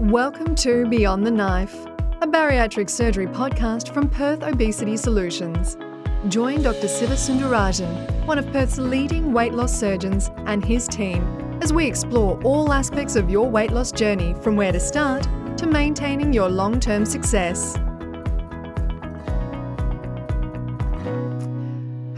Welcome to Beyond the Knife, a bariatric surgery podcast from Perth Obesity Solutions. Join Dr. Siva Sundararajan, one of Perth's leading weight loss surgeons, and his team as we explore all aspects of your weight loss journey from where to start to maintaining your long term success.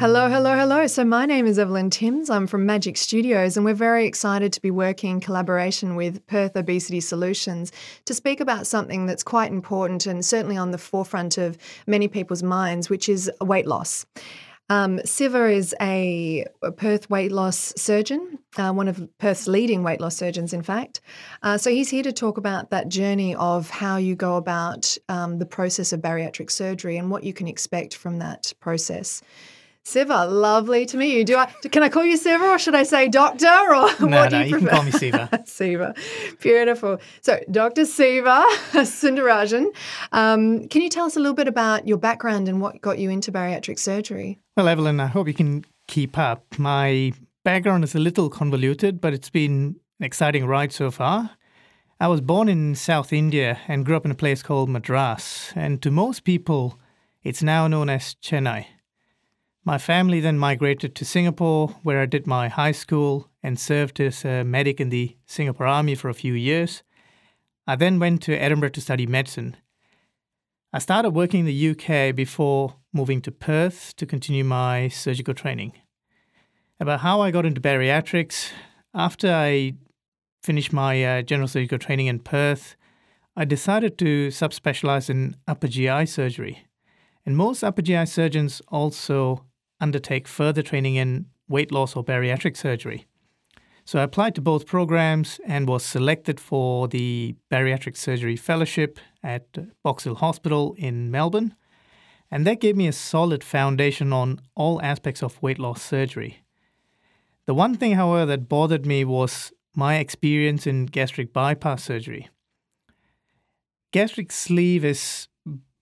Hello, hello, hello. So, my name is Evelyn Timms. I'm from Magic Studios, and we're very excited to be working in collaboration with Perth Obesity Solutions to speak about something that's quite important and certainly on the forefront of many people's minds, which is weight loss. Um, Siva is a, Perth weight loss surgeon, uh, one of Perth's leading weight loss surgeons, in fact. Uh, so he's here to talk about that journey of how you go about um, the process of bariatric surgery and what you can expect from that process. Siva, lovely to meet you. Do I can I call you Siva or should I say doctor or no, what do you, you prefer? can call me Siva. Siva, beautiful. So, Dr. Siva Sundararajan, um, can you tell us a little bit about your background and what got you into bariatric surgery? Well, Evelyn, I hope you can keep up. My background is a little convoluted, but it's been an exciting ride so far. I was born in South India and grew up in a place called Madras, and to most people, it's now known as Chennai. My family then migrated to Singapore, where I did my high school and served as a medic in the Singapore Army for a few years. I then went to Edinburgh to study medicine. I started working in the UK before moving to Perth to continue my surgical training. About how I got into bariatrics, after I finished my uh, general surgical training in Perth, I decided to subspecialize in upper GI surgery. And most upper GI surgeons also undertake further training in weight loss or bariatric surgery. So I applied to both programs and was selected for the Bariatric Surgery Fellowship at Box Hill Hospital in Melbourne. And that gave me a solid foundation on all aspects of weight loss surgery. The one thing, however, that bothered me was my experience in gastric bypass surgery. Gastric sleeve is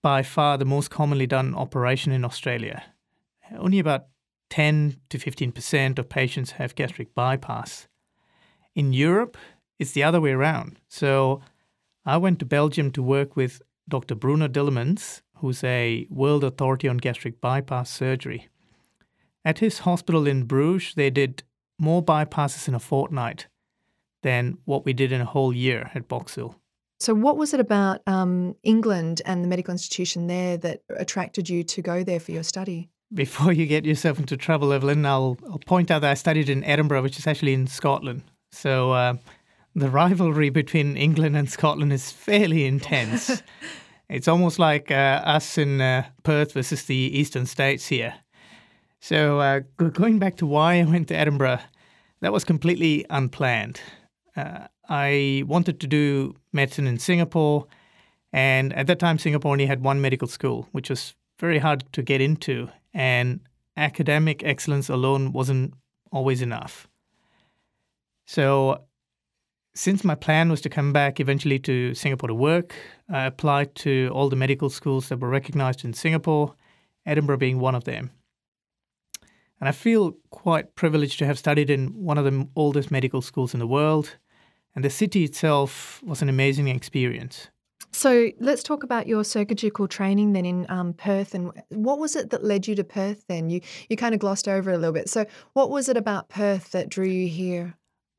by far the most commonly done operation in Australia only about 10 to 15% of patients have gastric bypass. In Europe, it's the other way around. So I went to Belgium to work with Dr. Bruno Dillemans, who's a world authority on gastric bypass surgery. At his hospital in Bruges, they did more bypasses in a fortnight than what we did in a whole year at Box Hill. So, what was it about um, England and the medical institution there that attracted you to go there for your study? Before you get yourself into trouble, Evelyn, I'll, I'll point out that I studied in Edinburgh, which is actually in Scotland. So uh, the rivalry between England and Scotland is fairly intense. it's almost like uh, us in uh, Perth versus the eastern states here. So uh, going back to why I went to Edinburgh, that was completely unplanned. Uh, I wanted to do medicine in Singapore, and at that time, Singapore only had one medical school, which was very hard to get into and academic excellence alone wasn't always enough. So, since my plan was to come back eventually to Singapore to work, I applied to all the medical schools that were recognized in Singapore, Edinburgh being one of them. And I feel quite privileged to have studied in one of the oldest medical schools in the world, and the city itself was an amazing experience. So let's talk about your surgical training then in um, Perth, and what was it that led you to Perth? Then you you kind of glossed over a little bit. So what was it about Perth that drew you here?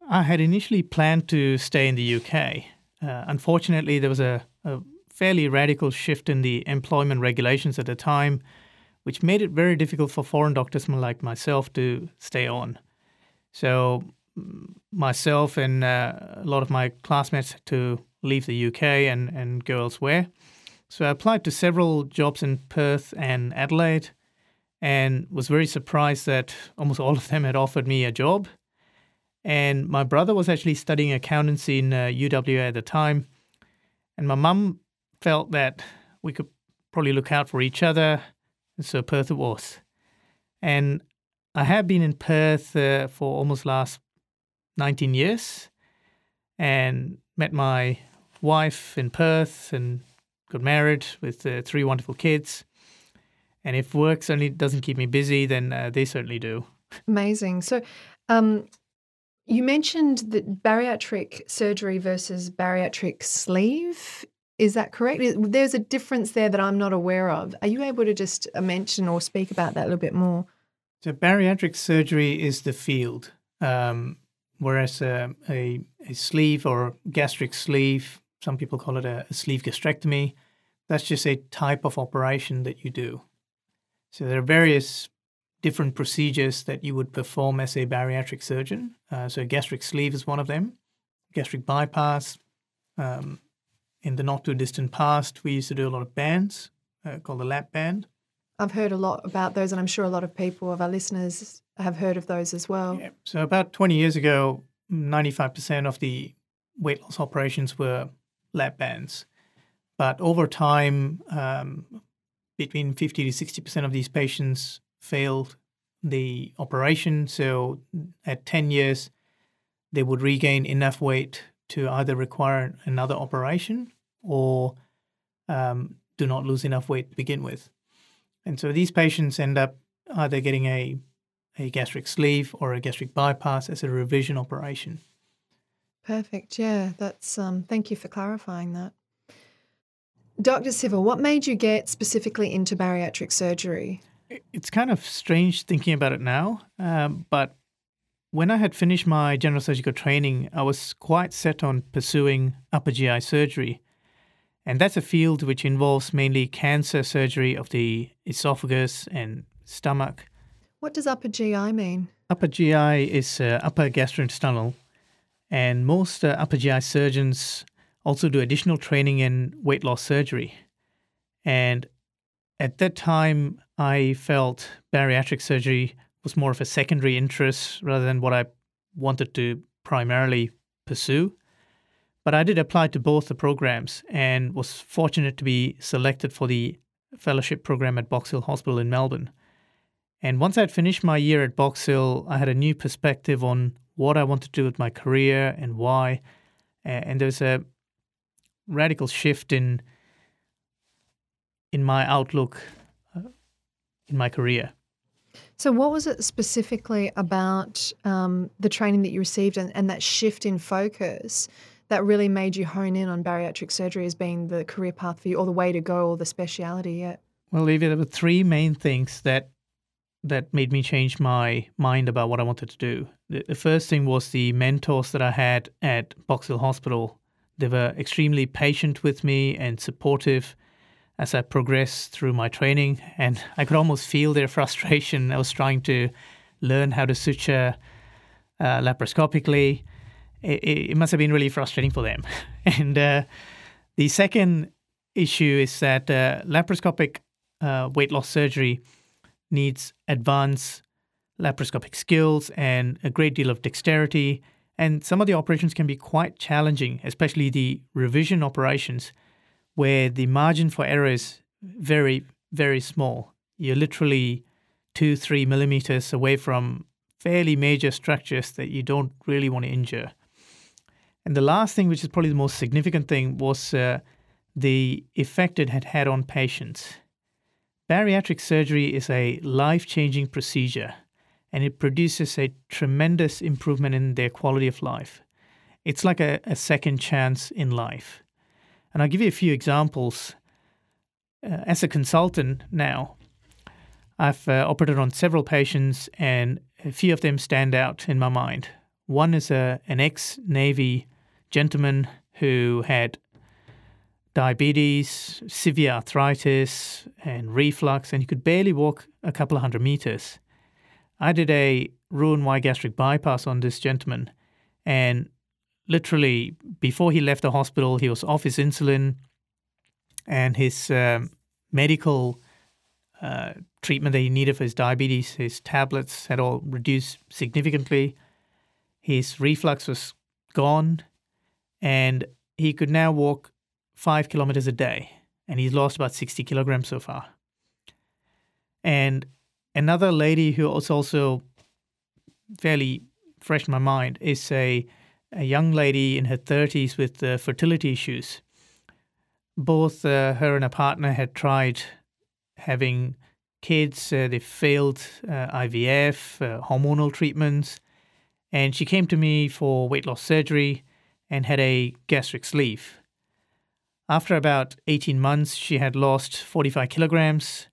I had initially planned to stay in the UK. Uh, unfortunately, there was a, a fairly radical shift in the employment regulations at the time, which made it very difficult for foreign doctors like myself to stay on. So myself and uh, a lot of my classmates to leave the UK and, and go elsewhere. So I applied to several jobs in Perth and Adelaide and was very surprised that almost all of them had offered me a job. And my brother was actually studying accountancy in uh, UWA at the time. And my mum felt that we could probably look out for each other. And so Perth it was. And I have been in Perth uh, for almost last 19 years and met my wife in Perth and got married with uh, three wonderful kids. And if work certainly doesn't keep me busy, then uh, they certainly do. Amazing. So, um, You mentioned that bariatric surgery versus bariatric sleeve. Is that correct? There's a difference there that I'm not aware of. Are you able to just uh, mention or speak about that a little bit more? So, bariatric surgery is the field, um, whereas uh, a, a sleeve or gastric sleeve, some people call it a, a sleeve gastrectomy, that's just a type of operation that you do. So, there are various different procedures that you would perform as a bariatric surgeon. Uh, so, gastric sleeve is one of them, gastric bypass. Um, in the not too distant past, we used to do a lot of bands uh, called the lap band. I've heard a lot about those, and I'm sure a lot of people of our listeners have heard of those as well. Yeah. So, about 20 years ago, 95% of the weight loss operations were lap bands. But over time, um, between 50 to 60% of these patients failed the operation. So at 10 years, they would regain enough weight to either require another operation or um, do not lose enough weight to begin with. And so these patients end up either getting a, a gastric sleeve or a gastric bypass as a revision operation. Perfect. Yeah, that's um, thank you for clarifying that. Dr. Siva, what made you get specifically into bariatric surgery? It's kind of strange thinking about it now, um, but when I had finished my general surgical training, I was quite set on pursuing upper GI surgery. And that's a field which involves mainly cancer surgery of the esophagus and stomach. What does upper GI mean? Upper GI is uh, upper gastrointestinal, and most uh, upper GI surgeons also do additional training in weight loss surgery. And at that time, I felt bariatric surgery was more of a secondary interest rather than what I wanted to primarily pursue. But I did apply to both the programs and was fortunate to be selected for the fellowship program at Box Hill Hospital in Melbourne. And once I'd finished my year at Box Hill, I had a new perspective on what I wanted to do with my career and why. And there was a radical shift in in my outlook uh, in my career. So, what was it specifically about um, the training that you received and, and, that shift in focus that really made you hone in on bariatric surgery as being the career path for you, or the way to go, or the speciality yet? Well, Evie, there were three main things that that made me change my mind about what I wanted to do. The, the first thing was the mentors that I had at Box Hill Hospital. They were extremely patient with me and supportive as I progressed through my training, and I could almost feel their frustration. I was trying to learn how to suture uh, laparoscopically. It, it, must have been really frustrating for them. and uh, the second issue is that uh, laparoscopic uh, weight loss surgery needs advanced laparoscopic skills and a great deal of dexterity. And some of the operations can be quite challenging, especially the revision operations where the margin for error is very, very small. You're literally two, three millimeters away from fairly major structures that you don't really want to injure. And the last thing, which is probably the most significant thing, was uh, the effect it had had on patients. Bariatric surgery is a life changing procedure and it produces a tremendous improvement in their quality of life. It's like a, a second chance in life. And I'll give you a few examples. Uh, as a consultant now, I've uh, operated on several patients, and a few of them stand out in my mind. One is a, an ex Navy gentleman who had diabetes, severe arthritis, and reflux, and he could barely walk a couple of hundred meters. I did a Roux-en-Y gastric bypass on this gentleman, and literally before he left the hospital, he was off his insulin, and his um, medical uh, treatment that he needed for his diabetes, his tablets had all reduced significantly. His reflux was gone, and he could now walk five kilometers a day, and he's lost about 60 kilograms so far. And another lady who was also fairly fresh in my mind is a a young lady in her 30s with uh, fertility issues. Both uh, her and her partner had tried having kids. Uh, they failed uh, IVF, uh, hormonal treatments, And she came to me for weight loss surgery and had a gastric sleeve. After about 18 months, she had lost 45 kilograms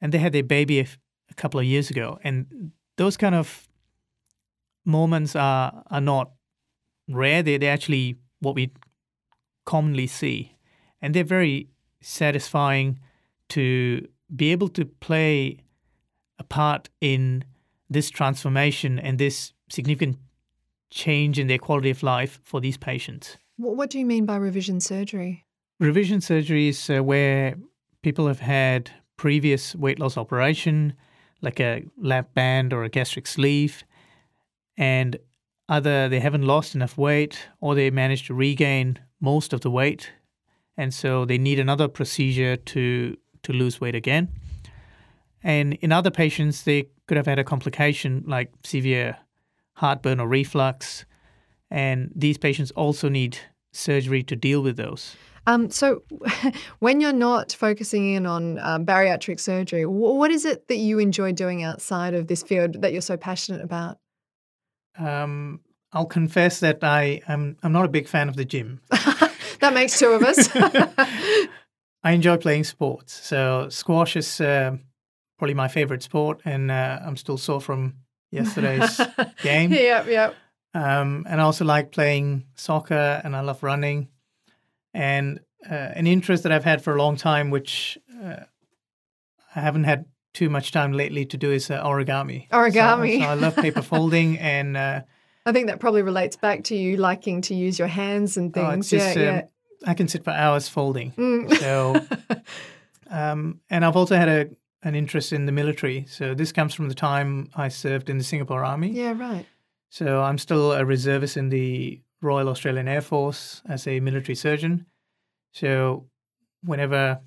and they had their baby a, couple of years ago. And those kind of moments are, are not rare, they're, they're actually what we commonly see. And they're very satisfying to be able to play a part in this transformation and this significant change in their quality of life for these patients. What do you mean by revision surgery? Revision surgery is uh, where people have had previous weight loss operation, like a lap band or a gastric sleeve, and either they haven't lost enough weight or they managed to regain most of the weight, and so they need another procedure to to lose weight again. And in other patients, they could have had a complication like severe heartburn or reflux, and these patients also need surgery to deal with those. Um, so, when you're not focusing in on um, bariatric surgery, what is it that you enjoy doing outside of this field that you're so passionate about? Um, I'll confess that I am I'm not a big fan of the gym. that makes two of us. I enjoy playing sports. So squash is uh, probably my favorite sport, and uh, I'm still sore from yesterday's game. Yep, yep. Um, and I also like playing soccer, and I love running. And uh, an interest that I've had for a long time, which uh, I haven't had too much time lately to do, is uh, origami. Origami. So, so, I love paper folding, and uh, I think that probably relates back to you liking to use your hands and oh, things. Just, yeah, um, yeah. I can sit for hours folding. Mm. So, um, and I've also had a an interest in the military. So this comes from the time I served in the Singapore Army. Yeah, right. So I'm still a reservist in the Royal Australian Air Force as a military surgeon. So whenever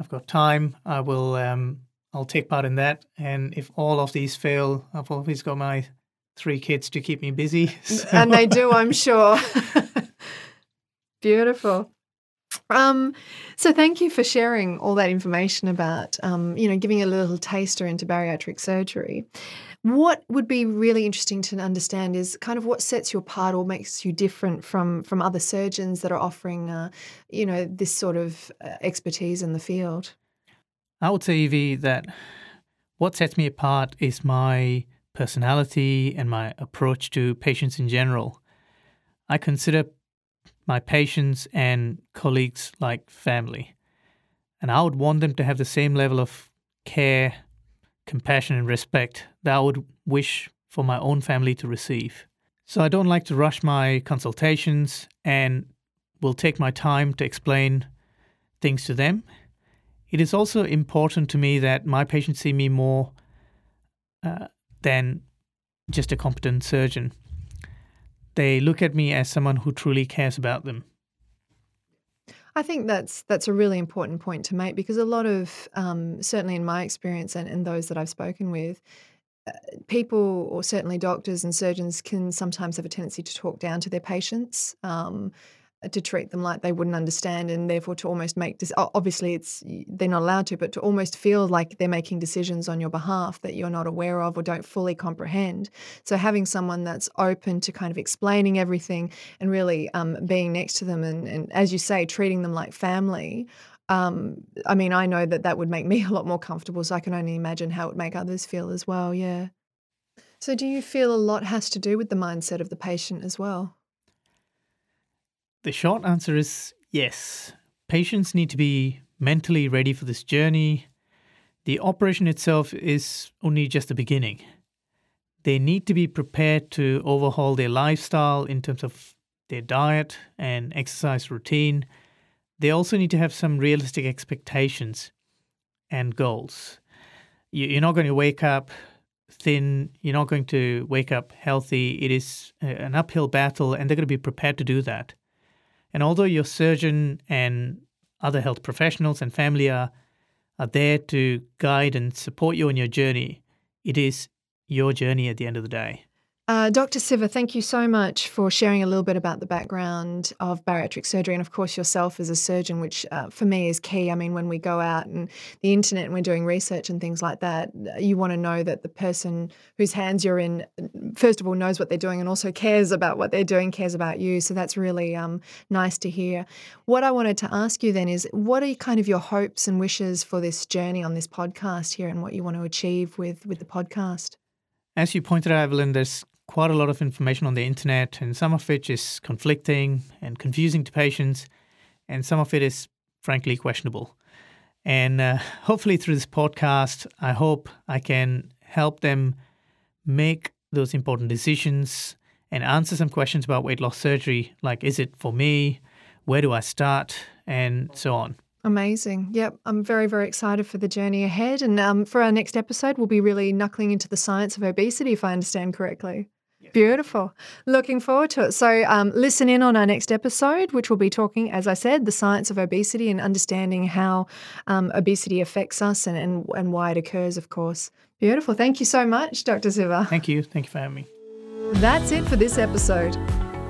I've got time, I will um, I'll take part in that. And if all of these fail, I've always got my three kids to keep me busy. So. And they do, I'm sure. Beautiful. Um, so thank you for sharing all that information about, um, you know, giving a little taster into bariatric surgery. What would be really interesting to understand is kind of what sets you apart or makes you different from from other surgeons that are offering, uh, you know, this sort of uh, expertise in the field. I would say, Evie, that what sets me apart is my personality and my approach to patients in general. I consider my patients and colleagues like family. And I would want them to have the same level of care, compassion, and respect that I would wish for my own family to receive. So I don't like to rush my consultations and will take my time to explain things to them. It is also important to me that my patients see me more uh, than just a competent surgeon they look at me as someone who truly cares about them. I think that's that's a really important point to make because a lot of um, certainly in my experience and, and those that I've spoken with, uh, people or certainly doctors and surgeons can sometimes have a tendency to talk down to their patients. Um, to treat them like they wouldn't understand and therefore to almost make this obviously it's they're not allowed to but to almost feel like they're making decisions on your behalf that you're not aware of or don't fully comprehend so having someone that's open to kind of explaining everything and really um, being next to them and, and as you say treating them like family um, I mean, I know that that would make me a lot more comfortable, so I can only imagine how it would make others feel as well. Yeah. So, do you feel a lot has to do with the mindset of the patient as well? The short answer is yes. Patients need to be mentally ready for this journey. The operation itself is only just the beginning. They need to be prepared to overhaul their lifestyle in terms of their diet and exercise routine. They also need to have some realistic expectations and goals. You're not going to wake up thin, you're not going to wake up healthy. It is uh, an uphill battle, and they're going to be prepared to do that. And although your surgeon and other health professionals and family are, are there to guide and support you on your journey, it is your journey at the end of the day. Uh, Dr. Siva, thank you so much for sharing a little bit about the background of bariatric surgery and, of course, yourself as a surgeon, which uh, for me is key. I mean, when we go out and the internet and we're doing research and things like that, you want to know that the person whose hands you're in, first of all, knows what they're doing and also cares about what they're doing, cares about you. So that's really um, nice to hear. What I wanted to ask you then is what are kind of your hopes and wishes for this journey on this podcast here and what you want to achieve with, with the podcast? As you pointed out, Evelyn, there's quite a lot of information on the internet, and some of it is conflicting and confusing to patients, and some of it is frankly questionable. And uh, hopefully, through this podcast, I hope I can help them make those important decisions and answer some questions about weight loss surgery, like is it for me? Where do I start? And so on. Amazing. Yep. I'm very, very excited for the journey ahead. And um, for our next episode, we'll be really knuckling into the science of obesity, if I understand correctly. Beautiful. Looking forward to it. So, um, listen in on our next episode, which will be talking, as I said, the science of obesity and understanding how um, obesity affects us and, and, and why it occurs, of course. Beautiful. Thank you so much, Dr. Siva. Thank you. Thank you for having me. That's it for this episode.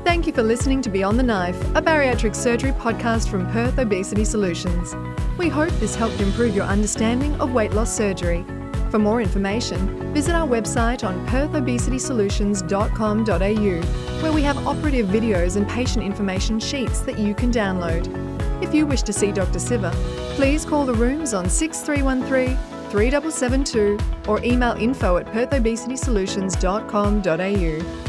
Thank you for listening to Beyond the Knife, a bariatric surgery podcast from Perth Obesity Solutions. We hope this helped improve your understanding of weight loss surgery. For more information, visit our website on perthobesitysolutions.com.au, where we have operative videos and patient information sheets that you can download. If you wish to see Dr. Siva, please call the rooms on 6313 3772 or email info at perthobesitysolutions.com.au.